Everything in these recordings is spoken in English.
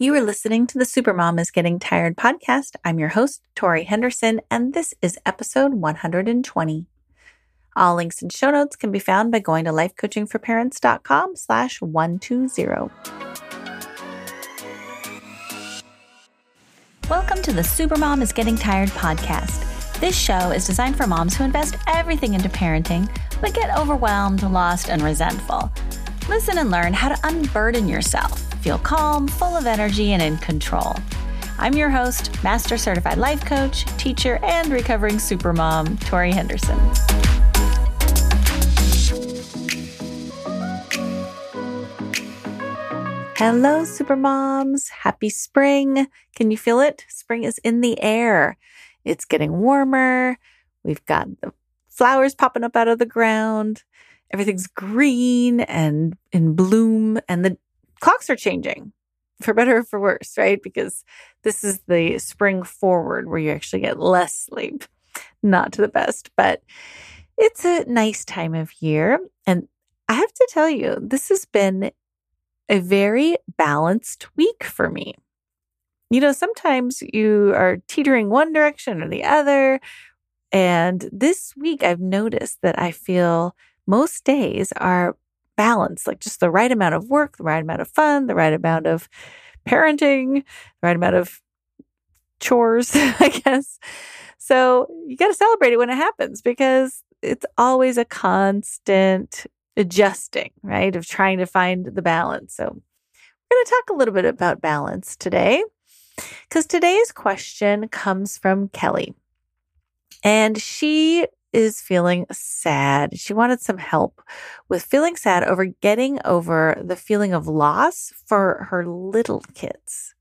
You are listening to the Supermom is Getting Tired podcast. I'm your host, Tori Henderson, and this is episode 120. All links and show notes can be found by going to lifecoachingforparents.com slash 120. Welcome to the Supermom is Getting Tired podcast. This show is designed for moms who invest everything into parenting, but get overwhelmed, lost, and resentful. Listen and learn how to unburden yourself feel calm, full of energy, and in control. I'm your host, Master Certified Life Coach, teacher, and recovering supermom, Tori Henderson. Hello, supermoms. Happy spring. Can you feel it? Spring is in the air. It's getting warmer. We've got the flowers popping up out of the ground. Everything's green and in bloom, and the clocks are changing for better or for worse, right? Because this is the spring forward where you actually get less sleep. Not to the best, but it's a nice time of year. And I have to tell you, this has been a very balanced week for me. You know, sometimes you are teetering one direction or the other. And this week, I've noticed that I feel most days are balance, like just the right amount of work, the right amount of fun, the right amount of parenting, the right amount of chores, I guess. So you got to celebrate it when it happens because it's always a constant adjusting, right? Of trying to find the balance. So we're going to talk a little bit about balance today because today's question comes from Kelly. And she is feeling sad. She wanted some help with feeling sad over getting over the feeling of loss for her little kids.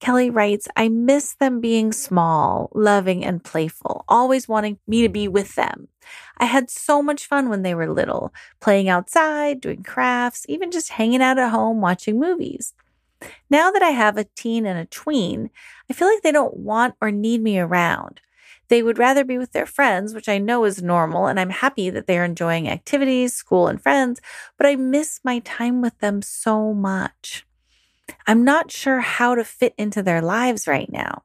Kelly writes, I miss them being small, loving, and playful, always wanting me to be with them. I had so much fun when they were little, playing outside, doing crafts, even just hanging out at home watching movies. Now that I have a teen and a tween, I feel like they don't want or need me around. They would rather be with their friends, which I know is normal, and I'm happy that they are enjoying activities, school, and friends, but I miss my time with them so much. I'm not sure how to fit into their lives right now.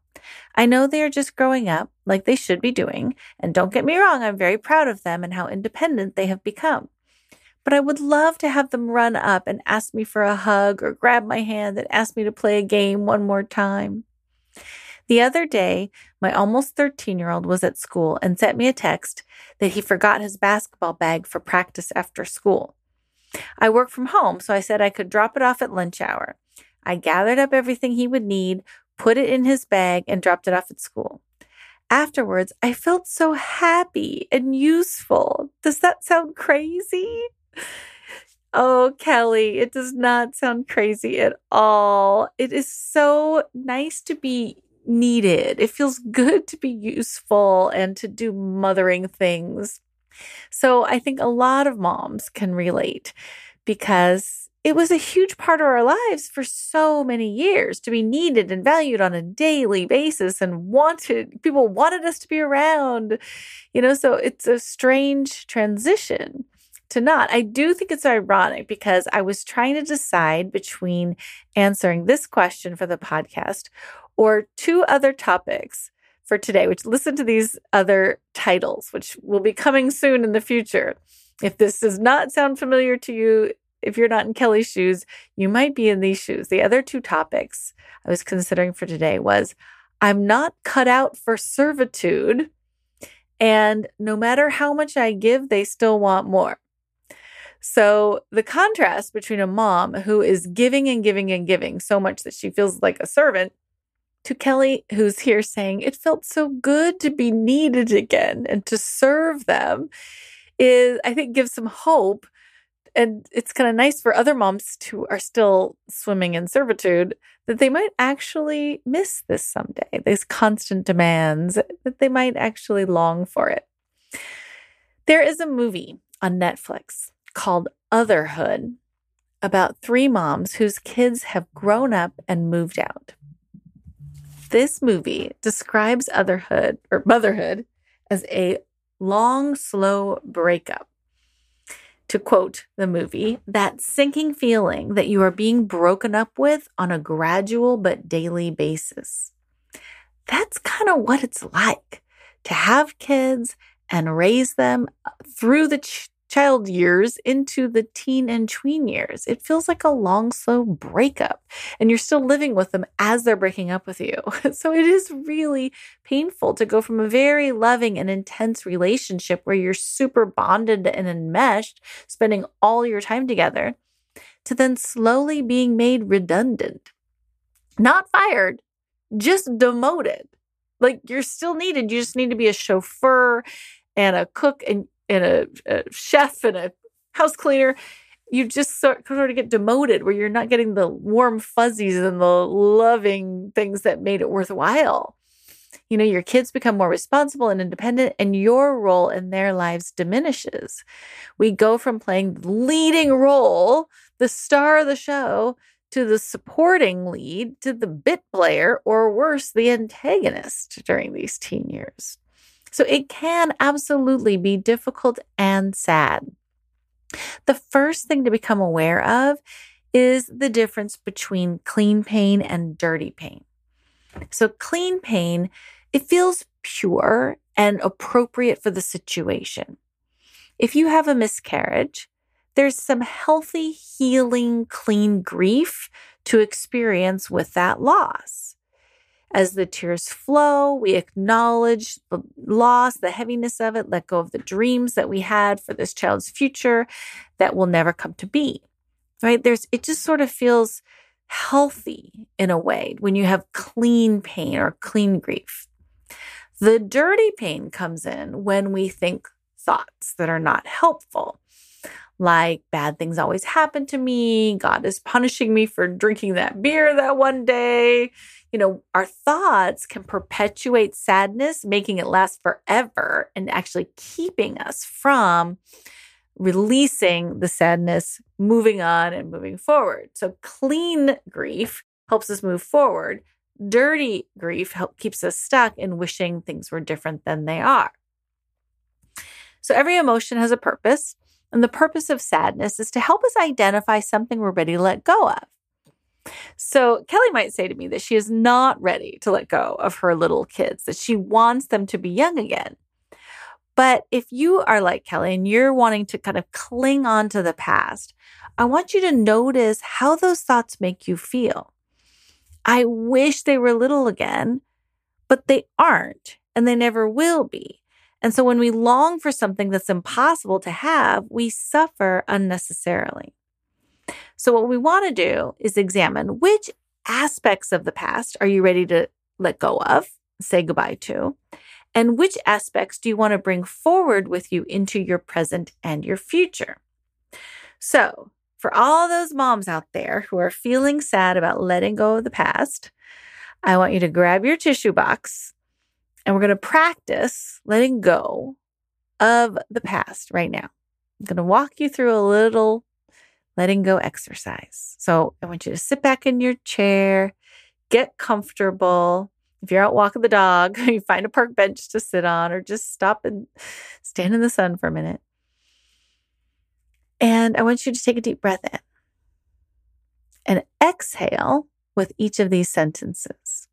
I know they are just growing up like they should be doing, and don't get me wrong, I'm very proud of them and how independent they have become. But I would love to have them run up and ask me for a hug or grab my hand and ask me to play a game one more time. The other day, my almost 13 year old was at school and sent me a text that he forgot his basketball bag for practice after school. I work from home, so I said I could drop it off at lunch hour. I gathered up everything he would need, put it in his bag, and dropped it off at school. Afterwards, I felt so happy and useful. Does that sound crazy? Oh, Kelly, it does not sound crazy at all. It is so nice to be needed. It feels good to be useful and to do mothering things. So I think a lot of moms can relate because it was a huge part of our lives for so many years to be needed and valued on a daily basis and wanted people wanted us to be around you know so it's a strange transition to not i do think it's ironic because i was trying to decide between answering this question for the podcast or two other topics for today, which listen to these other titles, which will be coming soon in the future. If this does not sound familiar to you, if you're not in Kelly's shoes, you might be in these shoes. The other two topics I was considering for today was I'm not cut out for servitude. And no matter how much I give, they still want more. So the contrast between a mom who is giving and giving and giving so much that she feels like a servant to Kelly, who's here saying it felt so good to be needed again and to serve them, is I think gives some hope. And it's kind of nice for other moms who are still swimming in servitude that they might actually miss this someday, these constant demands, that they might actually long for it. There is a movie on Netflix called Otherhood about three moms whose kids have grown up and moved out. This movie describes otherhood or motherhood as a long, slow breakup. To quote the movie, that sinking feeling that you are being broken up with on a gradual but daily basis. That's kind of what it's like to have kids and raise them through the child years into the teen and tween years. It feels like a long, slow breakup, and you're still living with them as they're breaking up with you. So it is really painful to go from a very loving and intense relationship where you're super bonded and enmeshed, spending all your time together, to then slowly being made redundant. Not fired, just demoted. Like you're still needed. You just need to be a chauffeur and a cook and and a, a chef and a house cleaner, you just sort, sort of get demoted where you're not getting the warm fuzzies and the loving things that made it worthwhile. You know, your kids become more responsible and independent, and your role in their lives diminishes. We go from playing the leading role, the star of the show, to the supporting lead, to the bit player, or worse, the antagonist during these teen years. So it can absolutely be difficult and sad. The first thing to become aware of is the difference between clean pain and dirty pain. So, clean pain, it feels pure and appropriate for the situation. If you have a miscarriage, there's some healthy, healing, clean grief to experience with that loss. As the tears flow, we acknowledge the loss, the heaviness of it, let go of the dreams that we had for this child's future that will never come to be. Right? There's, it just sort of feels healthy in a way when you have clean pain or clean grief. The dirty pain comes in when we think thoughts that are not helpful like bad things always happen to me. God is punishing me for drinking that beer that one day. You know, our thoughts can perpetuate sadness, making it last forever and actually keeping us from releasing the sadness, moving on and moving forward. So, clean grief helps us move forward. Dirty grief help, keeps us stuck in wishing things were different than they are. So, every emotion has a purpose. And the purpose of sadness is to help us identify something we're ready to let go of. So, Kelly might say to me that she is not ready to let go of her little kids, that she wants them to be young again. But if you are like Kelly and you're wanting to kind of cling on to the past, I want you to notice how those thoughts make you feel. I wish they were little again, but they aren't and they never will be. And so when we long for something that's impossible to have, we suffer unnecessarily. So what we want to do is examine which aspects of the past are you ready to let go of, say goodbye to, and which aspects do you want to bring forward with you into your present and your future. So, for all those moms out there who are feeling sad about letting go of the past, I want you to grab your tissue box and we're going to practice letting go of the past right now. I'm going to walk you through a little letting go exercise. So I want you to sit back in your chair, get comfortable. If you're out walking the dog, you find a park bench to sit on or just stop and stand in the sun for a minute. And I want you to take a deep breath in and exhale with each of these sentences.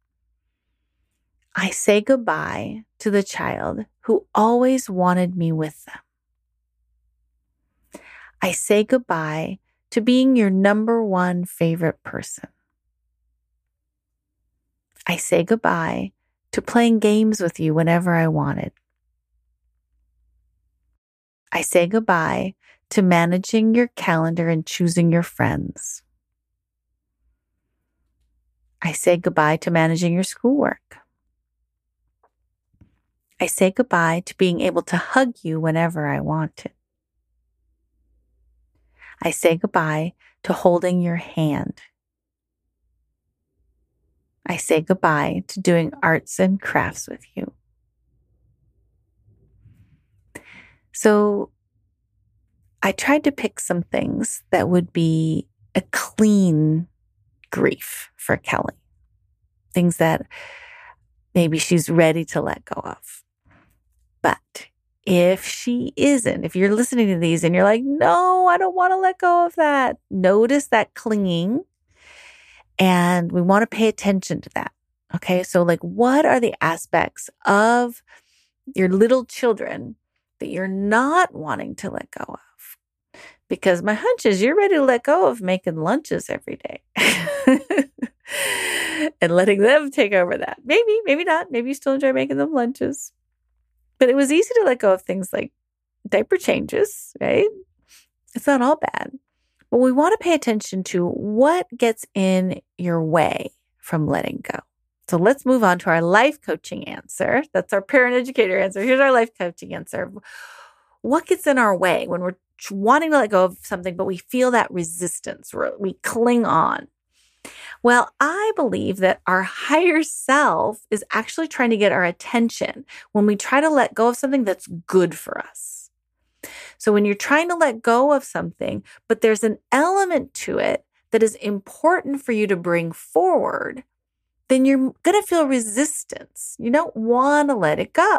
I say goodbye to the child who always wanted me with them. I say goodbye to being your number one favorite person. I say goodbye to playing games with you whenever I wanted. I say goodbye to managing your calendar and choosing your friends. I say goodbye to managing your schoolwork. I say goodbye to being able to hug you whenever I wanted. I say goodbye to holding your hand. I say goodbye to doing arts and crafts with you. So I tried to pick some things that would be a clean grief for Kelly, things that maybe she's ready to let go of. But if she isn't, if you're listening to these and you're like, no, I don't want to let go of that, notice that clinging. And we want to pay attention to that. Okay. So, like, what are the aspects of your little children that you're not wanting to let go of? Because my hunch is you're ready to let go of making lunches every day and letting them take over that. Maybe, maybe not. Maybe you still enjoy making them lunches. But it was easy to let go of things like diaper changes, right? It's not all bad. But we want to pay attention to what gets in your way from letting go. So let's move on to our life coaching answer. That's our parent educator answer. Here's our life coaching answer. What gets in our way when we're wanting to let go of something, but we feel that resistance, we cling on? Well, I believe that our higher self is actually trying to get our attention when we try to let go of something that's good for us. So when you're trying to let go of something, but there's an element to it that is important for you to bring forward, then you're going to feel resistance. You don't want to let it go.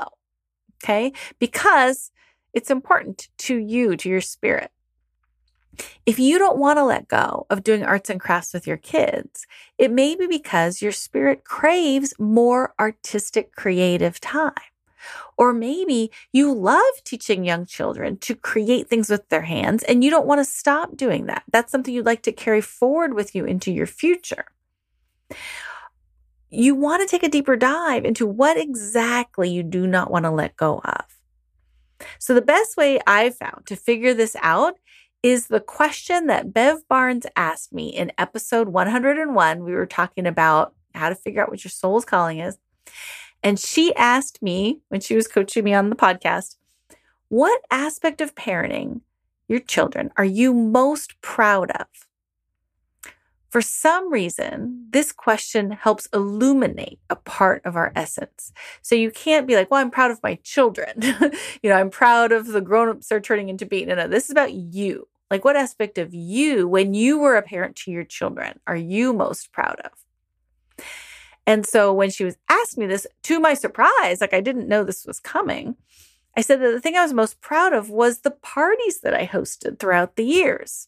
Okay. Because it's important to you, to your spirit. If you don't want to let go of doing arts and crafts with your kids, it may be because your spirit craves more artistic, creative time. Or maybe you love teaching young children to create things with their hands and you don't want to stop doing that. That's something you'd like to carry forward with you into your future. You want to take a deeper dive into what exactly you do not want to let go of. So, the best way I've found to figure this out is the question that Bev Barnes asked me in episode 101. We were talking about how to figure out what your soul's calling is. And she asked me when she was coaching me on the podcast, what aspect of parenting your children are you most proud of? For some reason, this question helps illuminate a part of our essence. So you can't be like, well, I'm proud of my children. you know, I'm proud of the grown-ups they're turning into being. No, no, this is about you. Like, what aspect of you, when you were a parent to your children, are you most proud of? And so when she was asking me this, to my surprise, like I didn't know this was coming, I said that the thing I was most proud of was the parties that I hosted throughout the years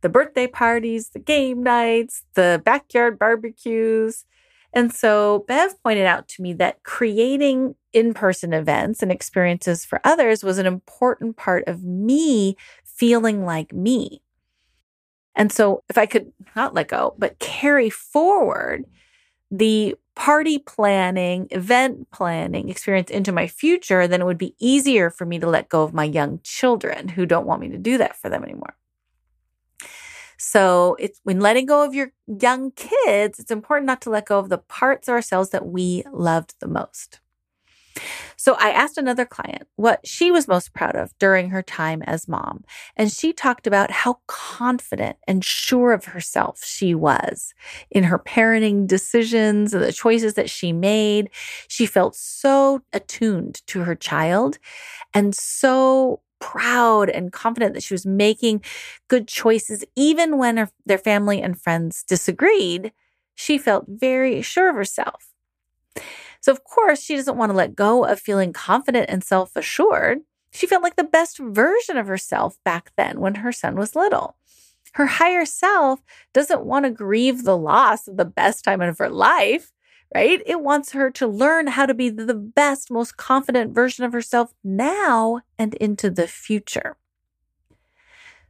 the birthday parties, the game nights, the backyard barbecues. And so Bev pointed out to me that creating in person events and experiences for others was an important part of me feeling like me. And so, if I could not let go, but carry forward the party planning, event planning experience into my future, then it would be easier for me to let go of my young children who don't want me to do that for them anymore. So, it's when letting go of your young kids, it's important not to let go of the parts of ourselves that we loved the most. So I asked another client what she was most proud of during her time as mom. And she talked about how confident and sure of herself she was in her parenting decisions and the choices that she made. She felt so attuned to her child and so proud and confident that she was making good choices, even when her, their family and friends disagreed. She felt very sure of herself. So, of course, she doesn't want to let go of feeling confident and self assured. She felt like the best version of herself back then when her son was little. Her higher self doesn't want to grieve the loss of the best time of her life, right? It wants her to learn how to be the best, most confident version of herself now and into the future.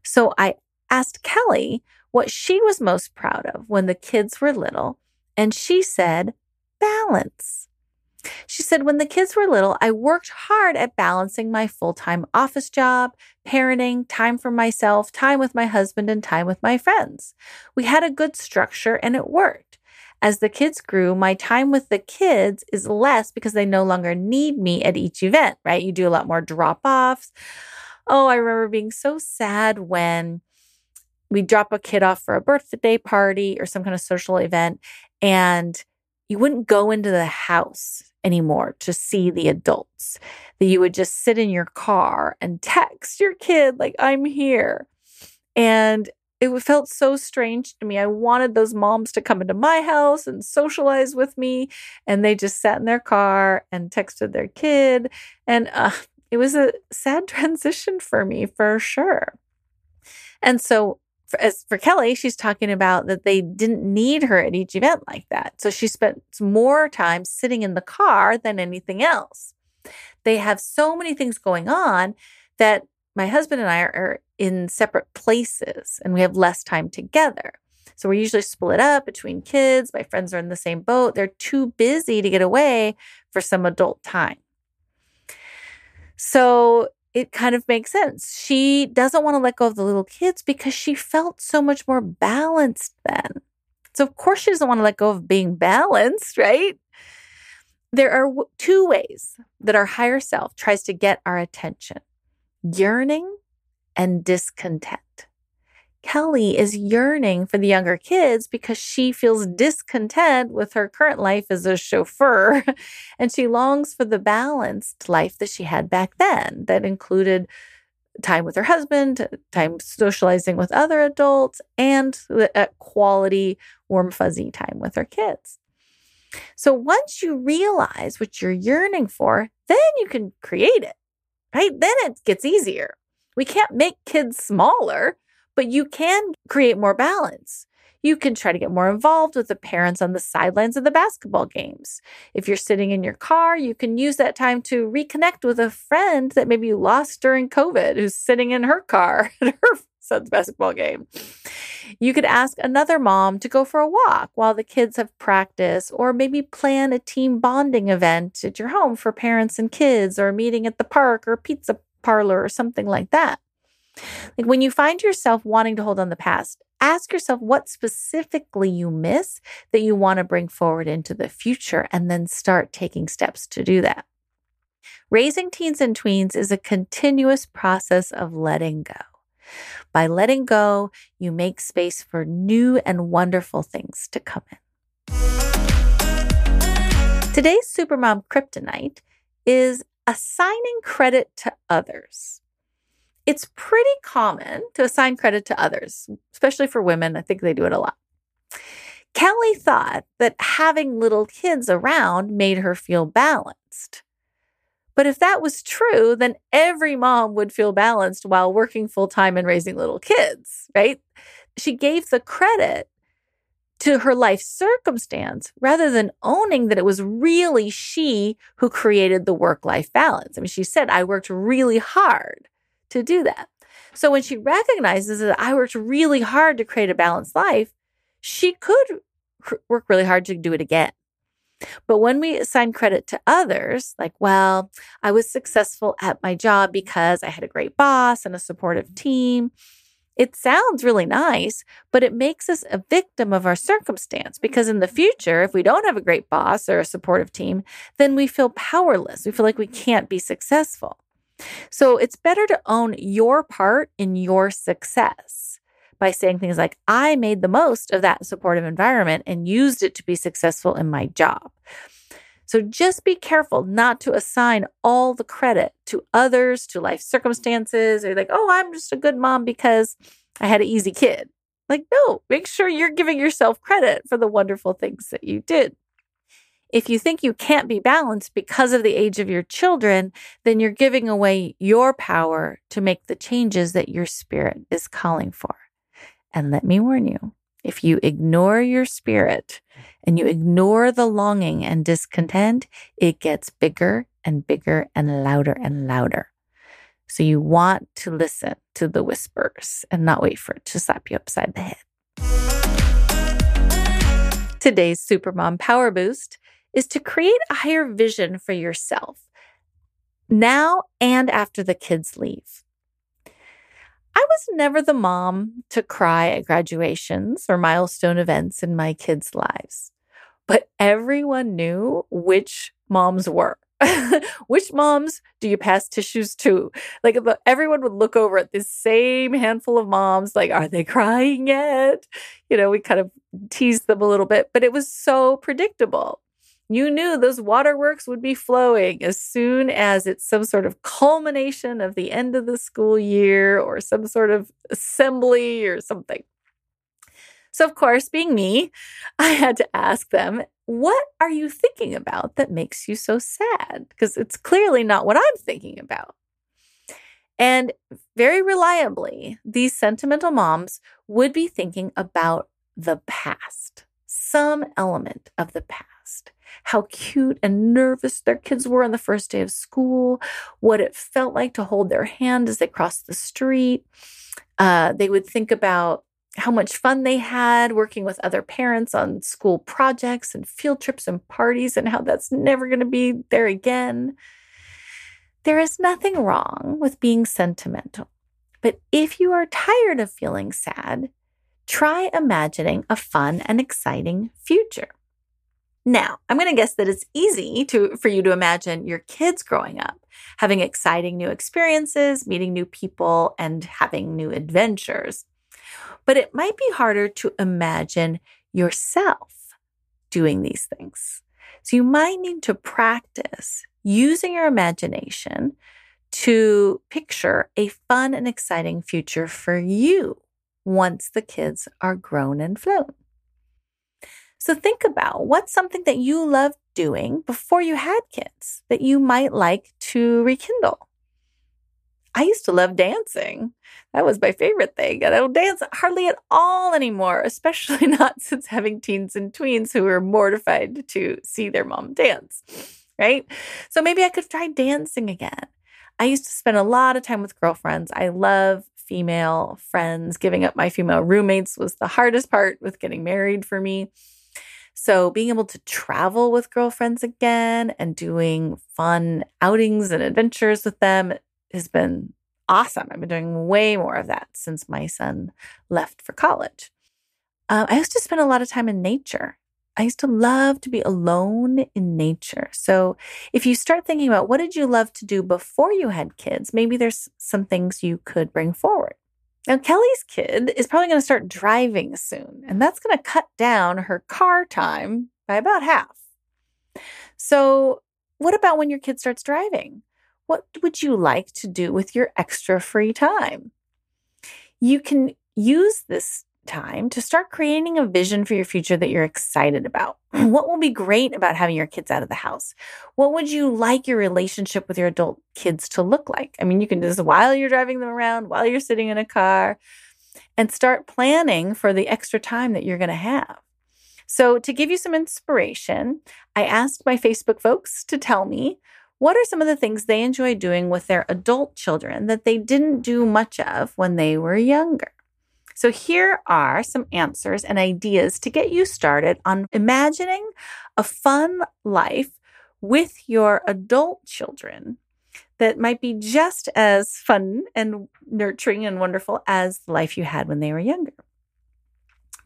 So I asked Kelly what she was most proud of when the kids were little, and she said, balance. She said, When the kids were little, I worked hard at balancing my full time office job, parenting, time for myself, time with my husband, and time with my friends. We had a good structure and it worked. As the kids grew, my time with the kids is less because they no longer need me at each event, right? You do a lot more drop offs. Oh, I remember being so sad when we drop a kid off for a birthday party or some kind of social event and you wouldn't go into the house anymore to see the adults, that you would just sit in your car and text your kid, like, I'm here. And it felt so strange to me. I wanted those moms to come into my house and socialize with me. And they just sat in their car and texted their kid. And uh, it was a sad transition for me for sure. And so for, as for Kelly, she's talking about that they didn't need her at each event like that. So she spent more time sitting in the car than anything else. They have so many things going on that my husband and I are, are in separate places and we have less time together. So we're usually split up between kids. My friends are in the same boat. They're too busy to get away for some adult time. So it kind of makes sense. She doesn't want to let go of the little kids because she felt so much more balanced then. So, of course, she doesn't want to let go of being balanced, right? There are two ways that our higher self tries to get our attention yearning and discontent. Kelly is yearning for the younger kids because she feels discontent with her current life as a chauffeur. and she longs for the balanced life that she had back then, that included time with her husband, time socializing with other adults, and uh, quality, warm, fuzzy time with her kids. So once you realize what you're yearning for, then you can create it, right? Then it gets easier. We can't make kids smaller but you can create more balance. You can try to get more involved with the parents on the sidelines of the basketball games. If you're sitting in your car, you can use that time to reconnect with a friend that maybe you lost during COVID who's sitting in her car at her son's basketball game. You could ask another mom to go for a walk while the kids have practice, or maybe plan a team bonding event at your home for parents and kids, or a meeting at the park or pizza parlor or something like that. Like when you find yourself wanting to hold on the past, ask yourself what specifically you miss that you want to bring forward into the future and then start taking steps to do that. Raising teens and tweens is a continuous process of letting go. By letting go, you make space for new and wonderful things to come in. Today's Supermom Kryptonite is assigning credit to others it's pretty common to assign credit to others, especially for women. I think they do it a lot. Kelly thought that having little kids around made her feel balanced. But if that was true, then every mom would feel balanced while working full time and raising little kids, right? She gave the credit to her life circumstance rather than owning that it was really she who created the work life balance. I mean, she said, I worked really hard to do that. So when she recognizes that I worked really hard to create a balanced life, she could work really hard to do it again. But when we assign credit to others, like, well, I was successful at my job because I had a great boss and a supportive team, it sounds really nice, but it makes us a victim of our circumstance because in the future, if we don't have a great boss or a supportive team, then we feel powerless. We feel like we can't be successful. So it's better to own your part in your success by saying things like, I made the most of that supportive environment and used it to be successful in my job. So just be careful not to assign all the credit to others, to life circumstances, or like, oh, I'm just a good mom because I had an easy kid. Like, no, make sure you're giving yourself credit for the wonderful things that you did. If you think you can't be balanced because of the age of your children, then you're giving away your power to make the changes that your spirit is calling for. And let me warn you, if you ignore your spirit and you ignore the longing and discontent, it gets bigger and bigger and louder and louder. So you want to listen to the whispers and not wait for it to slap you upside the head. Today's Supermom Power Boost is to create a higher vision for yourself now and after the kids leave. I was never the mom to cry at graduations or milestone events in my kids' lives, but everyone knew which moms were. which moms do you pass tissues to? Like everyone would look over at this same handful of moms, like, are they crying yet? You know, we kind of teased them a little bit, but it was so predictable you knew those waterworks would be flowing as soon as it's some sort of culmination of the end of the school year or some sort of assembly or something. So, of course, being me, I had to ask them what are you thinking about that makes you so sad? Because it's clearly not what I'm thinking about. And very reliably, these sentimental moms would be thinking about the past, some element of the past. How cute and nervous their kids were on the first day of school, what it felt like to hold their hand as they crossed the street. Uh, they would think about how much fun they had working with other parents on school projects and field trips and parties, and how that's never going to be there again. There is nothing wrong with being sentimental. But if you are tired of feeling sad, try imagining a fun and exciting future. Now, I'm going to guess that it's easy to for you to imagine your kids growing up, having exciting new experiences, meeting new people, and having new adventures. But it might be harder to imagine yourself doing these things. So you might need to practice using your imagination to picture a fun and exciting future for you once the kids are grown and flown. So think about what's something that you loved doing before you had kids that you might like to rekindle. I used to love dancing. That was my favorite thing. I don't dance hardly at all anymore, especially not since having teens and tweens who are mortified to see their mom dance right? So maybe I could try dancing again. I used to spend a lot of time with girlfriends. I love female friends. Giving up my female roommates was the hardest part with getting married for me. So, being able to travel with girlfriends again and doing fun outings and adventures with them has been awesome. I've been doing way more of that since my son left for college. Um, I used to spend a lot of time in nature. I used to love to be alone in nature. So if you start thinking about what did you love to do before you had kids, maybe there's some things you could bring forward. Now, Kelly's kid is probably going to start driving soon, and that's going to cut down her car time by about half. So, what about when your kid starts driving? What would you like to do with your extra free time? You can use this time to start creating a vision for your future that you're excited about. what will be great about having your kids out of the house? What would you like your relationship with your adult kids to look like? I mean, you can do this while you're driving them around, while you're sitting in a car, and start planning for the extra time that you're going to have. So, to give you some inspiration, I asked my Facebook folks to tell me what are some of the things they enjoy doing with their adult children that they didn't do much of when they were younger. So, here are some answers and ideas to get you started on imagining a fun life with your adult children that might be just as fun and nurturing and wonderful as the life you had when they were younger.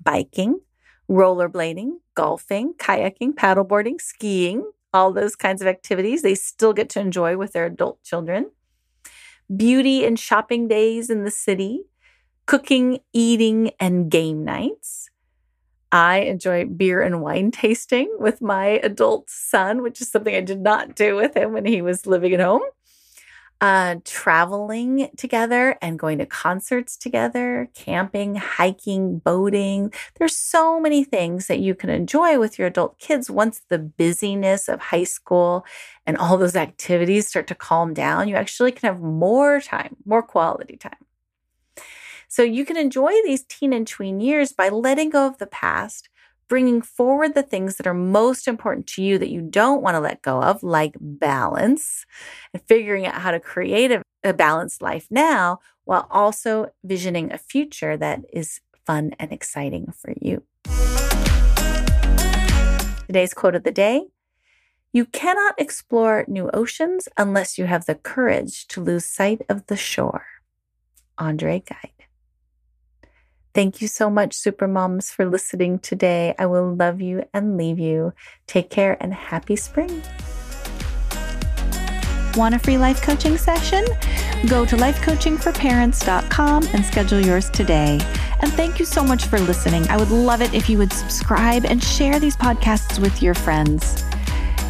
Biking, rollerblading, golfing, kayaking, paddleboarding, skiing, all those kinds of activities they still get to enjoy with their adult children. Beauty and shopping days in the city, cooking, eating, and game nights. I enjoy beer and wine tasting with my adult son, which is something I did not do with him when he was living at home. Uh, traveling together and going to concerts together, camping, hiking, boating. There's so many things that you can enjoy with your adult kids once the busyness of high school and all those activities start to calm down. You actually can have more time, more quality time. So you can enjoy these teen and tween years by letting go of the past, bringing forward the things that are most important to you that you don't want to let go of, like balance, and figuring out how to create a, a balanced life now while also visioning a future that is fun and exciting for you. Today's quote of the day You cannot explore new oceans unless you have the courage to lose sight of the shore. Andre Gide. Thank you so much, Super Moms, for listening today. I will love you and leave you. Take care and happy spring. Want a free life coaching session? Go to lifecoachingforparents.com and schedule yours today. And thank you so much for listening. I would love it if you would subscribe and share these podcasts with your friends.